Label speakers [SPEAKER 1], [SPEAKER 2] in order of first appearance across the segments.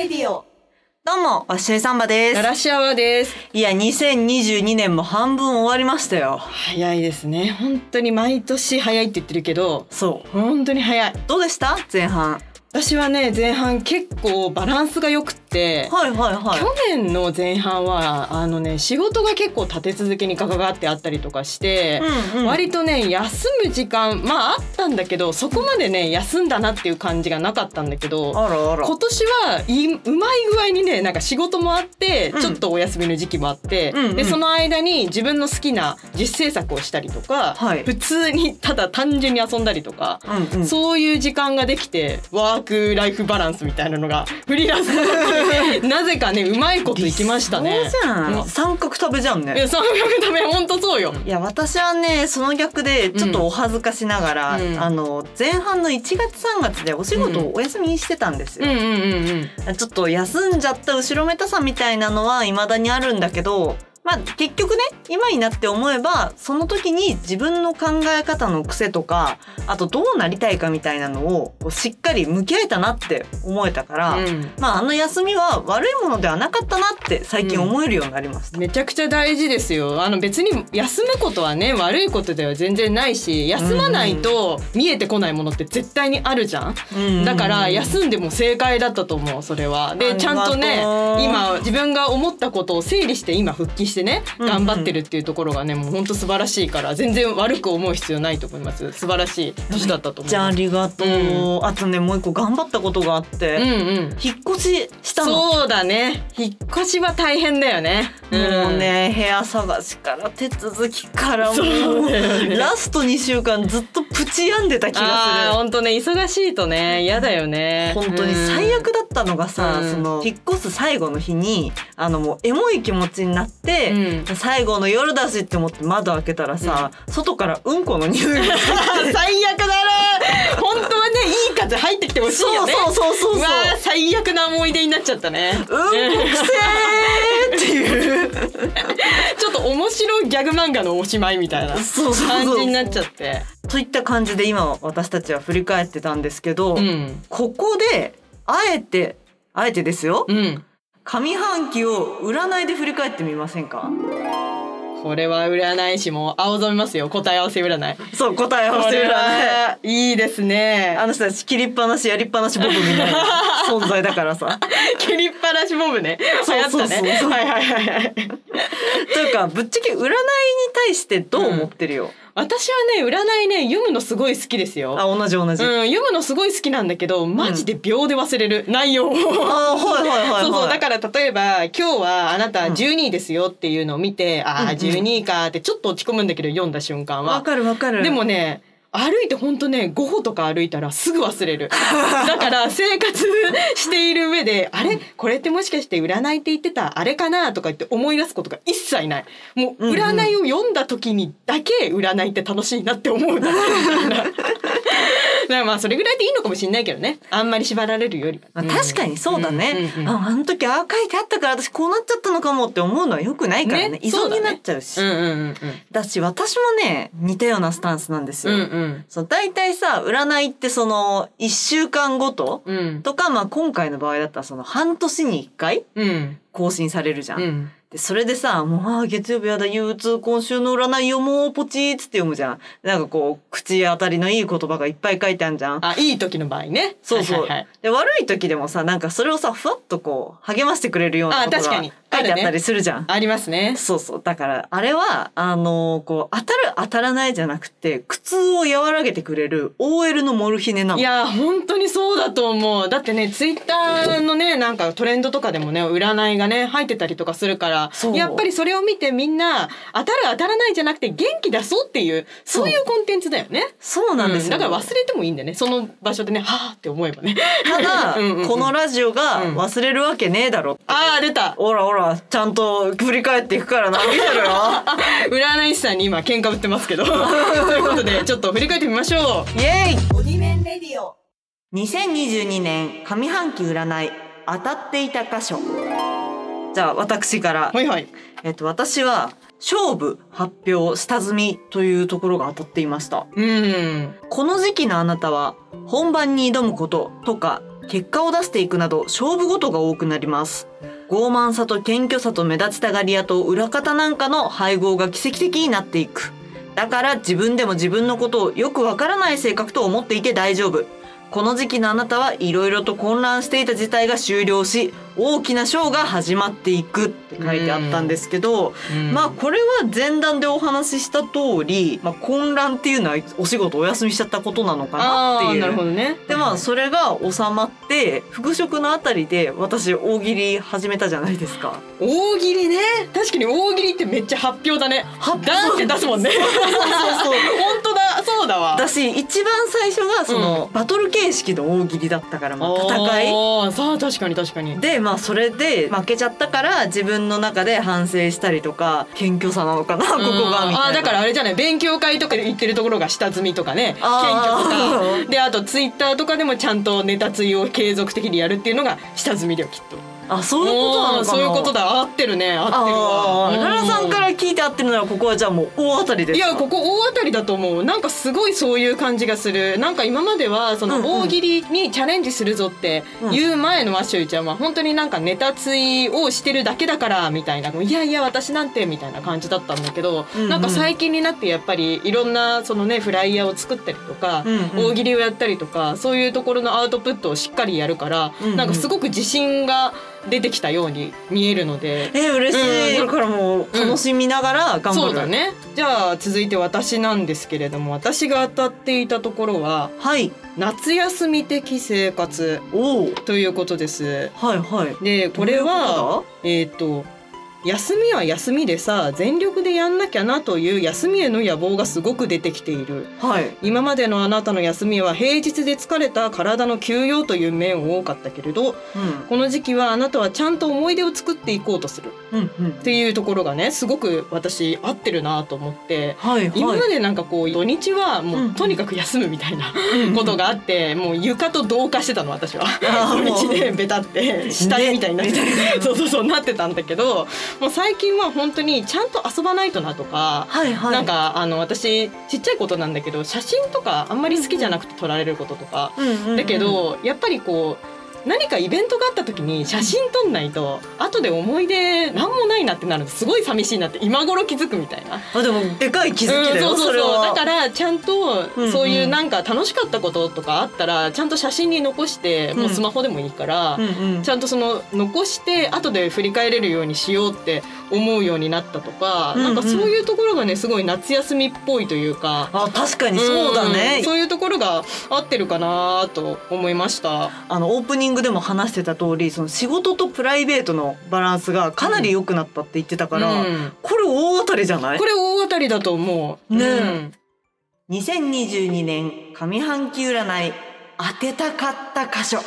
[SPEAKER 1] レディオ
[SPEAKER 2] どうも、わっしゃいサンバで
[SPEAKER 3] ララシアワです。
[SPEAKER 2] いや、2022年も半分終わりましたよ。
[SPEAKER 3] 早いですね。本当に毎年早いって言ってるけど、
[SPEAKER 2] そう。
[SPEAKER 3] 本当に早い。
[SPEAKER 2] どうでした前半。
[SPEAKER 3] 私はね、前半結構バランスが良く、
[SPEAKER 2] はいはいはい。
[SPEAKER 3] 去年の前半はあのね仕事が結構立て続けに関わってあったりとかして、
[SPEAKER 2] うんうん
[SPEAKER 3] 割とね休む時間まああったんだけどそこまでね休んだなっていう感じがなかったんだけど。今年はうまい具合にねなんか仕事もあって、
[SPEAKER 2] うん
[SPEAKER 3] ちょっとお休みの時期もあって、
[SPEAKER 2] うんうん
[SPEAKER 3] でその間に自分の好きな自主制作をしたりとか、
[SPEAKER 2] はい
[SPEAKER 3] 普通にただ単純に遊んだりとか、
[SPEAKER 2] うんうん。
[SPEAKER 3] そういう時間ができてワークライフバランスみたいなのがフリーランスの なぜかねうまいこといきましたね。
[SPEAKER 2] 三角食べじゃんね。
[SPEAKER 3] いや三角食べ本当そうよ。
[SPEAKER 2] いや私はねその逆でちょっとお恥ずかしながら、
[SPEAKER 3] うん
[SPEAKER 2] あの前半の1月3月でお仕事をお休みにしてたんですよ、
[SPEAKER 3] うんうんうんうん。
[SPEAKER 2] ちょっと休んじゃった後ろめたさみたいなのは未だにあるんだけどまあ結局ね今になって思えばその時に自分の考え方の癖とかあとどうなりたいかみたいなのをしっかり向き合えたなって思えたから、
[SPEAKER 3] うん。
[SPEAKER 2] まああの休みは悪いものではなかったなって最近思えるようになりました。
[SPEAKER 3] めちゃくちゃ大事ですよ。あの別に休むことはね悪いことでは全然ないし休まないと見えてこないものって絶対にあるじゃん、
[SPEAKER 2] うん。
[SPEAKER 3] だから休んでも正解だったと思うそれは。でちゃんとね今自分が思ったことを整理して今復帰してね
[SPEAKER 2] うんうん。
[SPEAKER 3] 頑張ってるっていうところがねもうほんと素晴らしいから全然悪く思う必要ないと思います。素晴らしい年だったと思い
[SPEAKER 2] じゃああ
[SPEAKER 3] ます
[SPEAKER 2] りがとう、
[SPEAKER 3] う
[SPEAKER 2] あとねもう一個頑張ったことがあって、
[SPEAKER 3] うんうん。
[SPEAKER 2] 引っ越ししたの。
[SPEAKER 3] そうだね。引っ越しは大変だよね。
[SPEAKER 2] もうね、部屋探しから手続きからも
[SPEAKER 3] そうね。
[SPEAKER 2] ラスト2週間ずっとプチ病んでた気がする。
[SPEAKER 3] 本当ね忙しいとね嫌だよね。
[SPEAKER 2] 本当に最悪だったのがさ、
[SPEAKER 3] うん。
[SPEAKER 2] その引っ越す最後の日にあのもうエモい気持ちになって、
[SPEAKER 3] うん。
[SPEAKER 2] 最後の夜だしって思って窓開けたらさ、外からうんこの匂いが。
[SPEAKER 3] 最悪だな。本当はねいい風入ってきてほしいよね。
[SPEAKER 2] そうそうそうそう
[SPEAKER 3] 最悪な思い出になっちゃったね。
[SPEAKER 2] うんこくせーっていう。
[SPEAKER 3] ちょっと面白いギャグ漫画のおしまいみたいな
[SPEAKER 2] そうそうそう。
[SPEAKER 3] 感じになっちゃって。
[SPEAKER 2] といった感じで今私たちは振り返ってたんですけど、
[SPEAKER 3] うん。
[SPEAKER 2] ここであえてあえてですよ。
[SPEAKER 3] うん
[SPEAKER 2] 上半期を占いで振り返ってみませんか？
[SPEAKER 3] これは占い師も青ざめますよ。答え合わせ占い。
[SPEAKER 2] そう答え合わせ占い。
[SPEAKER 3] いいですね。
[SPEAKER 2] あの人たち切りっぱなしやりっぱなしボブみたいな 存在だからさ。
[SPEAKER 3] 切りっぱなしボブね。
[SPEAKER 2] そうそうそう
[SPEAKER 3] ね。はいはいはいはい
[SPEAKER 2] というかぶっちゃけ占いに対してどう思ってるよ、
[SPEAKER 3] 私はね占いね読むのすごい好きですよ。
[SPEAKER 2] あ同じ同じ、
[SPEAKER 3] うん、読むのすごい好きなんだけどマジで秒で忘れる、内容を。
[SPEAKER 2] あはいはいはいはい。
[SPEAKER 3] そうそうだから例えば今日はあなた12位ですよっていうのを見て、ああ
[SPEAKER 2] うんうん。
[SPEAKER 3] 12位かってちょっと落ち込むんだけど読んだ瞬間
[SPEAKER 2] わ
[SPEAKER 3] は。
[SPEAKER 2] かるわかる。
[SPEAKER 3] でもね歩いてほんとね5歩とか歩いたらすぐ忘れる。だから生活している上であれ？これってもしかして占いって言ってた？あれかなとか言って思い出すことが一切ない。もう占いを読んだ時にだけ占いって楽しいなって思うだけだから。だからまあそれぐらいでいいのかもしれないけどね。あんまり縛られるより。は、
[SPEAKER 2] まあ、確かにそうだね、
[SPEAKER 3] うんうんうん
[SPEAKER 2] ああの時ああ書いてあったから私こうなっちゃったのかもって思うのはよくないからね。
[SPEAKER 3] ね
[SPEAKER 2] 依存になっちゃうし。
[SPEAKER 3] うんうんうん
[SPEAKER 2] だし私もね似たようなスタンスなんです
[SPEAKER 3] うん
[SPEAKER 2] よ、
[SPEAKER 3] うん。
[SPEAKER 2] そう大体さ占いってその1週間ごと
[SPEAKER 3] うん。うん
[SPEAKER 2] とか、まあ、今回の場合だったらその半年に1回
[SPEAKER 3] うん。
[SPEAKER 2] 更新されるじゃん。
[SPEAKER 3] うん
[SPEAKER 2] でそれでさもう月曜日やだ憂鬱今週の占いをもうポチーっつって読むじゃん。なんかこう口当たりのいい言葉がいっぱい書いてあるじゃん。
[SPEAKER 3] あいい時の場合ね
[SPEAKER 2] そうそう、
[SPEAKER 3] はいはいはい
[SPEAKER 2] で悪い時でもさなんかそれをさふわっとこう励ましてくれるようなことが書い
[SPEAKER 3] あ確かに
[SPEAKER 2] てあったりするじゃん。
[SPEAKER 3] ありますね
[SPEAKER 2] そうそうだからあれはあのーこう当たる当たらないじゃなくて苦痛を和らげてくれる OL のモルヒネなの。
[SPEAKER 3] いや本当にそうだと思うだってねツイッターのねなんかトレンドとかでもね占いがね入ってたりとかするからやっぱりそれを見てみんな当たる当たらないじゃなくて元気出そうっていうそういうコンテンツだよね。
[SPEAKER 2] そうなんですよ、
[SPEAKER 3] うん。だから忘れてもいいんだよね。その場所でねはあって思えばね。
[SPEAKER 2] ただ
[SPEAKER 3] うんうんうん
[SPEAKER 2] このラジオが忘れるわけねえだろ。
[SPEAKER 3] あー出た。
[SPEAKER 2] ほらほらちゃんと振り返っていくからな。見てろよ。
[SPEAKER 3] 占い師さんに今喧嘩売ってますけど。ということでちょっと振り返ってみましょう。
[SPEAKER 2] イエイ。
[SPEAKER 1] ボディメンレディオ
[SPEAKER 2] 2022年上半期占い当たっていた箇所じゃあ私から、
[SPEAKER 3] はいはい。
[SPEAKER 2] えっと私は勝負発表下積みというところが当たっていました。
[SPEAKER 3] うん。
[SPEAKER 2] この時期のあなたは本番に挑むこととか結果を出していくなど勝負事が多くなります。傲慢さと謙虚さと目立ちたがり屋と裏方なんかの配合が奇跡的になっていく。だから自分でも自分のことをよくわからない性格と思っていて大丈夫。この時期のあなたはいろいろと混乱していた事態が終了し大きなショーが始まっていくって書いてあったんですけど、
[SPEAKER 3] うん。
[SPEAKER 2] まあこれは前段でお話しした通り、まあ、混乱っていうのはお仕事お休みしちゃったことなのかなっていう。
[SPEAKER 3] なるほどね。
[SPEAKER 2] でまあそれが収まって復職のあたりで私大喜利始めたじゃないですか。
[SPEAKER 3] 大喜利ね。確かに大喜利ってめっちゃ発表だね。
[SPEAKER 2] 発表
[SPEAKER 3] ダーンって出すもんね。
[SPEAKER 2] そうそうそう
[SPEAKER 3] 本当だ。そうだわ。
[SPEAKER 2] だし一番最初がその、バトル形式の大喜利だったから、まあ、戦い。
[SPEAKER 3] ああ確かに確かに。
[SPEAKER 2] でまあそれで負けちゃったから自分の中で反省したりとか謙虚さなのかなここがみたいな。
[SPEAKER 3] あーだからあれじゃない勉強会とかで行ってるところが下積みとかね謙虚とか。であとツイッターとかでもちゃんとネタツイを継続的にやるっていうのが下積みだよきっと
[SPEAKER 2] あそういうことなのかな。
[SPEAKER 3] そういうことだ。合ってるね。合ってる
[SPEAKER 2] あ
[SPEAKER 3] わ。
[SPEAKER 2] あ、
[SPEAKER 3] うん。
[SPEAKER 2] ララさんから聞いて合ってるならここはじゃあもう大当たりですか？
[SPEAKER 3] いやここ大当たりだと思う。なんかすごいそういう感じがする。なんか今まではその大喜利にチャレンジするぞっていう前のワッショイちゃんは本当になんかネタついをしてるだけだからみたいな。いやいや私なんてみたいな感じだったんだけど、
[SPEAKER 2] うんうん。
[SPEAKER 3] なんか最近になってやっぱりいろんなそのねフライヤーを作ったりとか、
[SPEAKER 2] うんうん。
[SPEAKER 3] 大喜利をやったりとかそういうところのアウトプットをしっかりやるから、
[SPEAKER 2] うんうん。
[SPEAKER 3] なんかすごく自信が出てきたように見えるので。
[SPEAKER 2] え嬉しい、
[SPEAKER 3] うん。
[SPEAKER 2] これからもう楽しみながら頑張る、
[SPEAKER 3] そうだね。じゃあ続いて私なんですけれども私が当たっていたところは
[SPEAKER 2] はい。
[SPEAKER 3] 夏休み的生活ということです。
[SPEAKER 2] はいはい。
[SPEAKER 3] でこれは
[SPEAKER 2] こ
[SPEAKER 3] えっ、と休みは休みでさ全力でやんなきゃなという休みへの野望がすごく出てきている。
[SPEAKER 2] はい。
[SPEAKER 3] 今までのあなたの休みは平日で疲れた体の休養という面多かったけれど
[SPEAKER 2] うん。
[SPEAKER 3] この時期はあなたはちゃんと思い出を作っていこうとする。
[SPEAKER 2] うんうん
[SPEAKER 3] っていうところがねすごく私合ってるなと思って
[SPEAKER 2] はいはい。
[SPEAKER 3] 今までなんかこう土日はも
[SPEAKER 2] う
[SPEAKER 3] とにかく休むみたいな
[SPEAKER 2] うん
[SPEAKER 3] ことがあってもう床と同化してたの私は。土日でベタって下絵みたいになって
[SPEAKER 2] ね
[SPEAKER 3] そうそうそうなってたんだけどもう最近は本当にちゃんと遊ばないとなとか。
[SPEAKER 2] はいはい
[SPEAKER 3] なんかあの私ちっちゃいことなんだけど写真とかあんまり好きじゃなくて撮られることとか
[SPEAKER 2] うんうんうん
[SPEAKER 3] だけどやっぱりこう何かイベントがあった時に写真撮んないと後で思い出なんもないなってなるとすごい寂しいなって今頃気づくみたいな。
[SPEAKER 2] あでもでかい気づきだよ、
[SPEAKER 3] うんそうそうそう。だからちゃんと
[SPEAKER 2] うんうん
[SPEAKER 3] そういうなんか楽しかったこととかあったらちゃんと写真に残してもうスマホでもいいから、
[SPEAKER 2] うんうん。
[SPEAKER 3] ちゃんとその残して後で振り返れるようにしようって思うようになったとか、
[SPEAKER 2] うんうん。
[SPEAKER 3] なんかそういうところがねすごい夏休みっぽいというか。
[SPEAKER 2] あ確かにそうだね。
[SPEAKER 3] ん、そういうところが合ってるかなと思いました。
[SPEAKER 2] あのオープニングでも話してた通りその仕事とプライベートのバランスがかなり良くなったって言ってたから、
[SPEAKER 3] うん。
[SPEAKER 2] これ大当たりじゃない？
[SPEAKER 3] これ大当たりだと思う。
[SPEAKER 2] ね。え
[SPEAKER 3] うん。
[SPEAKER 2] 2022年上半期占い当てたかった箇所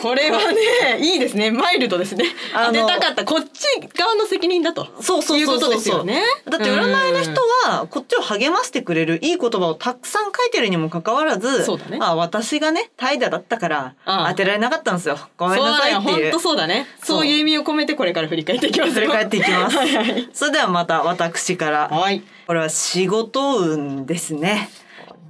[SPEAKER 3] これはね、いいですね。マイルドですね。当てたかった。こっち側の責任だと。
[SPEAKER 2] そうそう
[SPEAKER 3] いうこと
[SPEAKER 2] そうそう
[SPEAKER 3] ですよね。
[SPEAKER 2] だって占いの人はこっちを励ましてくれるいい言葉をたくさん書いてるにもかかわらず
[SPEAKER 3] そうだね
[SPEAKER 2] あ私がね怠惰だったから当てられなかったんですよごめんなさいって
[SPEAKER 3] 本
[SPEAKER 2] いう
[SPEAKER 3] 当そうだね。
[SPEAKER 2] そう
[SPEAKER 3] いう意味を込めてこれから振り返っていきますよ。
[SPEAKER 2] 振り返っていきます
[SPEAKER 3] はいはい。
[SPEAKER 2] それではまた私から
[SPEAKER 3] はい。
[SPEAKER 2] これは仕事運ですね。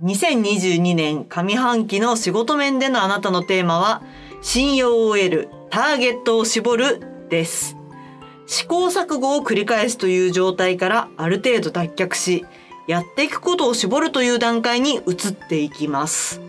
[SPEAKER 2] 2022年上半期の仕事面でのあなたのテーマは、信用を得る、ターゲットを絞るです。試行錯誤を繰り返すという状態からある程度脱却し、やっていくことを絞るという段階に移っていきます。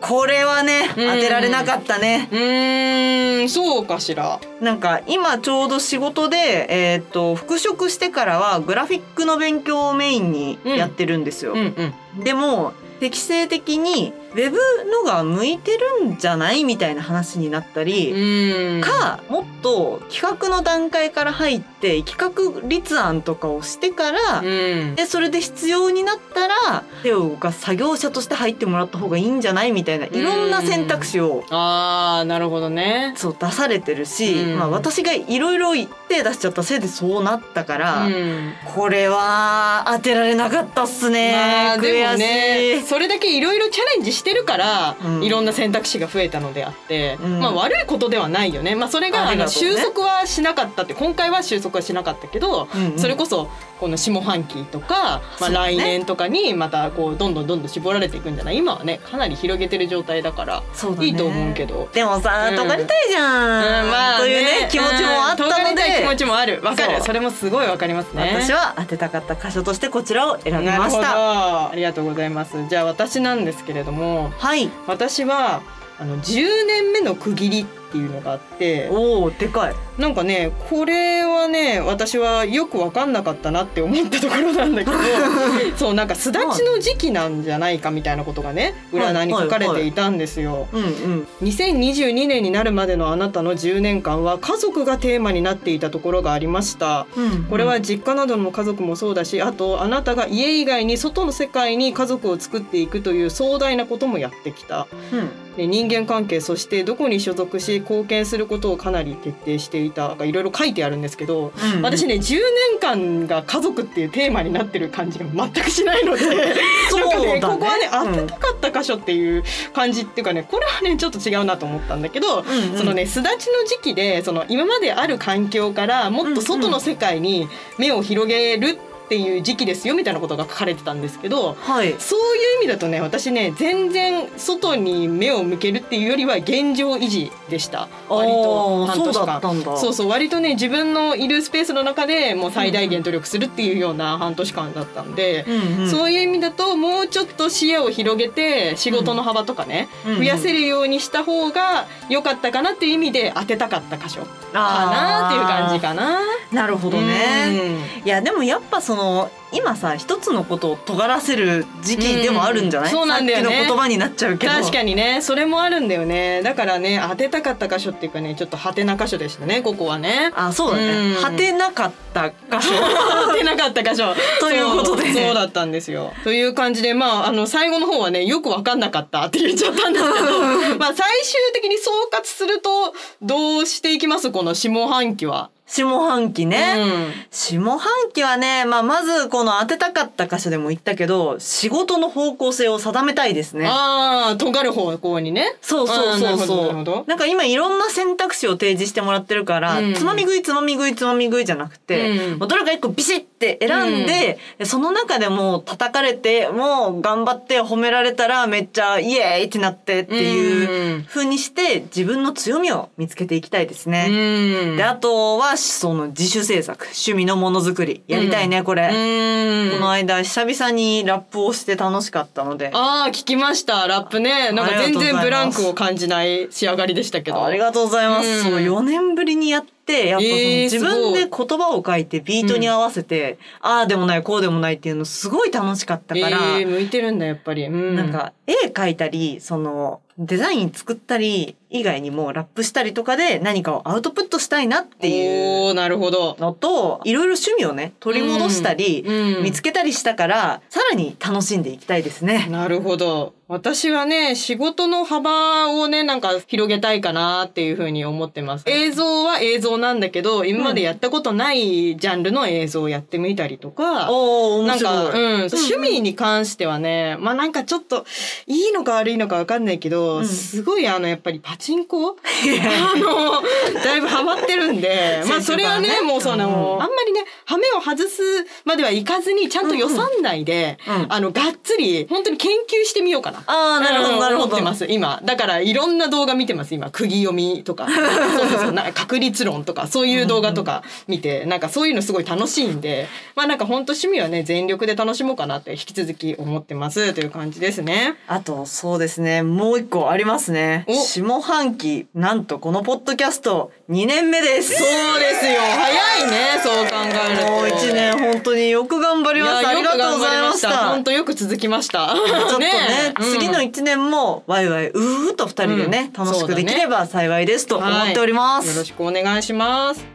[SPEAKER 2] これはね、当てられなかったね。
[SPEAKER 3] うーん、そうかしら。
[SPEAKER 2] なんか今ちょうど仕事で、えーっと復職してからはグラフィックの勉強をメインにやってるんですよ。
[SPEAKER 3] うんうん。
[SPEAKER 2] でも適正的にウェブのが向いてるんじゃないみたいな話になったり、
[SPEAKER 3] うん。
[SPEAKER 2] かもっと企画の段階から入って企画立案とかをしてから、
[SPEAKER 3] うん。
[SPEAKER 2] でそれで必要になったら手を動かす作業者として入ってもらった方がいいんじゃないみたいないろんな選択肢を
[SPEAKER 3] ああ、なるほどね。
[SPEAKER 2] そう出されてるし、
[SPEAKER 3] うん
[SPEAKER 2] まあ、私がいろいろ手出しちゃったせいでそうなったから、
[SPEAKER 3] うん。
[SPEAKER 2] これは当てられなかったっすね。悔しい
[SPEAKER 3] ねそれだけいろいろチャレンジししてるから、
[SPEAKER 2] うん。
[SPEAKER 3] いろんな選択肢が増えたのであって、
[SPEAKER 2] うん。
[SPEAKER 3] まあ悪いことではないよね。まあそれがあの収束はしなかったって今回は収束はしなかったけど、
[SPEAKER 2] うんうん。
[SPEAKER 3] それこそこの下半期とか、まあ来年とかにまたこうどんどんどんどん絞られていくんじゃない？今はねかなり広げてる状態だから
[SPEAKER 2] ね。
[SPEAKER 3] いいと思うけど。
[SPEAKER 2] でもさ
[SPEAKER 3] うん。
[SPEAKER 2] 尖りたいじゃん、
[SPEAKER 3] まあ
[SPEAKER 2] というね気持ちもあったの
[SPEAKER 3] りたい気持
[SPEAKER 2] で
[SPEAKER 3] ちもある。わかる。
[SPEAKER 2] そ
[SPEAKER 3] れもすごいわかりますね。
[SPEAKER 2] 私は当てたかった箇所としてこちらを選びました。
[SPEAKER 3] ありがとうございます。じゃあ私なんですけれども
[SPEAKER 2] はい。
[SPEAKER 3] 私はあの10年目の区切りっていうのがあって
[SPEAKER 2] おおでかい。
[SPEAKER 3] なんかねこれはね私はよく分かんなかったなって思ったところなんだけど そうなんか巣立ちの時期なんじゃないかみたいなことがね占い。に書かれていたんですよ。
[SPEAKER 2] うんうん。
[SPEAKER 3] 2022年になるまでのあなたの10年間は家族がテーマになっていたところがありました。
[SPEAKER 2] うん
[SPEAKER 3] これは実家などの家族もそうだしあとあなたが家以外に外の世界に家族を作っていくという壮大なこともやってきた。
[SPEAKER 2] うん。
[SPEAKER 3] で人間関係そしてどこに所属し貢献することをかなり徹底していたいろいろ書いてあるんですけど
[SPEAKER 2] うんうん。
[SPEAKER 3] 私ね10年間が家族っていうテーマになってる感じが全くしないので
[SPEAKER 2] そう
[SPEAKER 3] ね。ここはね
[SPEAKER 2] うん
[SPEAKER 3] 当てたかった箇所っていう感じっていうかねこれはねちょっと違うなと思ったんだけど、
[SPEAKER 2] うんうん。
[SPEAKER 3] そのね巣立ちの時期でその今まである環境からもっと外の世界に目を広げるっていう時期ですよみたいなことが書かれてたんですけど
[SPEAKER 2] はい。
[SPEAKER 3] そういう意味だとね私ね全然外に目を向けるっていうよりは現状維持でした。割と半年間。そうそう割とね自分のいるスペースの中でもう最大限努力するっていうような半年間だったんで、
[SPEAKER 2] うんうん。
[SPEAKER 3] そういう意味だともうちょっと視野を広げて仕事の幅とかね、
[SPEAKER 2] うん。うん
[SPEAKER 3] 増やせるようにした方が良かったかなっていう意味で当てたかった箇所かなっていう感じかな。
[SPEAKER 2] なるほどね。いやでもやっぱその今さ一つのことを尖らせる時期でもあるんじゃない、
[SPEAKER 3] うんそうなんだよね。
[SPEAKER 2] さっきの言葉になっちゃうけど。
[SPEAKER 3] 確かにね。それもあるんだよね。だからね当てたかった箇所っていうかねちょっとハテな箇所でしたねここはね。
[SPEAKER 2] あそうだ
[SPEAKER 3] うん。
[SPEAKER 2] ね果てなかった箇所。
[SPEAKER 3] 当てなかった箇所。
[SPEAKER 2] ということで。
[SPEAKER 3] そうそうだったんですよ。という感じでまああの最後の方はねよく分かんなかったって言っちゃったんですけど まあ最終的に総括するとどうしていきます？この下半期は。
[SPEAKER 2] 下半期ね、
[SPEAKER 3] うん
[SPEAKER 2] 下半期はね、まあ、まずこの当てたかった箇所でも言ったけど仕事の方向性を定めたいですね。
[SPEAKER 3] ああ尖る方向にね。
[SPEAKER 2] そうそうそうそう。なんか今いろんな選択肢を提示してもらってるから、
[SPEAKER 3] うん
[SPEAKER 2] つまみ食いつまみ食いつまみ食いじゃなくて、
[SPEAKER 3] うん
[SPEAKER 2] もうどれか一個ビシッて選んで、でその中でもう叩かれてもう頑張って褒められたらめっちゃイエーイってなってっていう
[SPEAKER 3] うん。
[SPEAKER 2] 風にして自分の強みを見つけていきたいですね。
[SPEAKER 3] うん。
[SPEAKER 2] であとはその自主制作趣味のものづくりやりたいね、これ。
[SPEAKER 3] うん。
[SPEAKER 2] この間久々にラップをして楽しかったので。
[SPEAKER 3] ああ聞きました。ラップね。なんか全然ブランクを感じない仕上がりでしたけど。
[SPEAKER 2] ありがとうございます。
[SPEAKER 3] うん。
[SPEAKER 2] そう4年ぶりにやってやっぱその
[SPEAKER 3] えー
[SPEAKER 2] 自分で言葉を書いてビートに合わせて、ああでもないこうでもないっていうのすごい楽しかったから、
[SPEAKER 3] えー、向いてるんだやっぱり、うん、
[SPEAKER 2] なんか絵描いたりそのデザイン作ったり以外にもラップしたりとかで何かをアウトプットしたいなっていう
[SPEAKER 3] なるほど。
[SPEAKER 2] のといろいろ趣味をね取り戻したり、
[SPEAKER 3] うん
[SPEAKER 2] 見つけたりしたからさらに楽しんでいきたいですね。
[SPEAKER 3] なるほど。私はね仕事の幅をねなんか広げたいかなっていうふうに思ってます。映像は映像なんだけど今までやったことないジャンルの映像をやってみたりとか、
[SPEAKER 2] おお面
[SPEAKER 3] なんか。うん、趣味に関してはね、まあなんかちょっと、いいのか悪いのかわかんないけど、
[SPEAKER 2] うん。
[SPEAKER 3] すごいあの、やっぱりパチンコ？あの、だいぶハマってるんで、まあそれはね、
[SPEAKER 2] ね。
[SPEAKER 3] もうその、
[SPEAKER 2] うん。
[SPEAKER 3] あんまりね、ハメを外すまではいかずに、ちゃんと予算内で、
[SPEAKER 2] うんうん。
[SPEAKER 3] あの、がっつり、本当に研究してみようかな。
[SPEAKER 2] ああなるほどなるほど。
[SPEAKER 3] 思ってます今。だからいろんな動画見てます今。釘読みとか。そうそうそうな確率論とかそういう動画とか見てなんかそういうのすごい楽しいんでまあなんか本当趣味はね全力で楽しもうかなって引き続き思ってますという感じですね。
[SPEAKER 2] あとそうですね。もう一個ありますね。
[SPEAKER 3] お。
[SPEAKER 2] 下半期なんとこのポッドキャスト2年目です。
[SPEAKER 3] そうですよ。早いねそう考えると。
[SPEAKER 2] もう1年本当によく頑張りました。ありがとうございました。
[SPEAKER 3] 本当よく続きました。
[SPEAKER 2] ちょっとね
[SPEAKER 3] うん。
[SPEAKER 2] 次の1年もワイワイウーっと2人でね、
[SPEAKER 3] うん。
[SPEAKER 2] 楽しくできれば幸いですと思っております、
[SPEAKER 3] よろしくお願いします。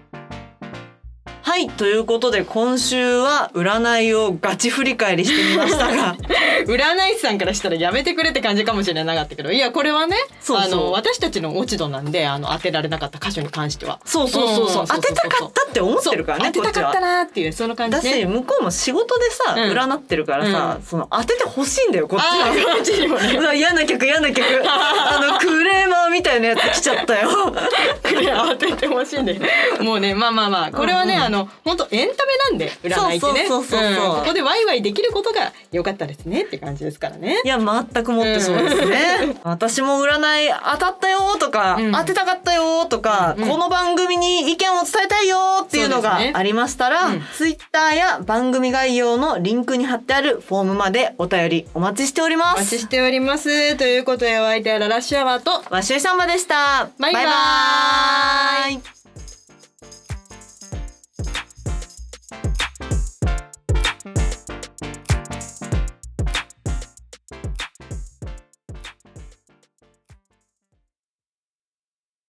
[SPEAKER 2] はいということで今週は占いをガチ振り返りしてみましたが。
[SPEAKER 3] 占い師さんからしたらやめてくれって感じかもしれなかったけどいやこれはねあの私たちの落ち度なんであの当てられなかった箇所に関しては。
[SPEAKER 2] そう。そうそうそう。
[SPEAKER 3] うん
[SPEAKER 2] 当てたかったって思ってるからね
[SPEAKER 3] 当てたかったなーっていうその感じ
[SPEAKER 2] だし
[SPEAKER 3] ね
[SPEAKER 2] 向こうも仕事でさ、
[SPEAKER 3] うん。
[SPEAKER 2] 占ってるからさ、
[SPEAKER 3] うん。
[SPEAKER 2] その当ててほしいんだよこっち
[SPEAKER 3] にもね。
[SPEAKER 2] 嫌な曲嫌な曲 あのクレーマーみたいなやつ来ちゃったよ。
[SPEAKER 3] これ当ててほしいんで。もうねまあまあまあこれはね、あの本当エンタメなんで占いってね。
[SPEAKER 2] そ
[SPEAKER 3] ここでワイワイできることが良かったですねって感じですからね。
[SPEAKER 2] いや全くもってそうですね、私も占い当たったよとか、
[SPEAKER 3] うん。
[SPEAKER 2] 当てたかったよとか、
[SPEAKER 3] うん。
[SPEAKER 2] この番組に意見を伝えたいよっていうのがありましたら、
[SPEAKER 3] うん。
[SPEAKER 2] ツイッターや番組概要のリンクに貼ってあるフォームまでお便りお待ちしておりま
[SPEAKER 3] お待ち
[SPEAKER 2] す
[SPEAKER 3] しております。ということでお相手はララッシュアワーと
[SPEAKER 2] わしゅいさんまでした。
[SPEAKER 3] バイバーイ。
[SPEAKER 2] バイバ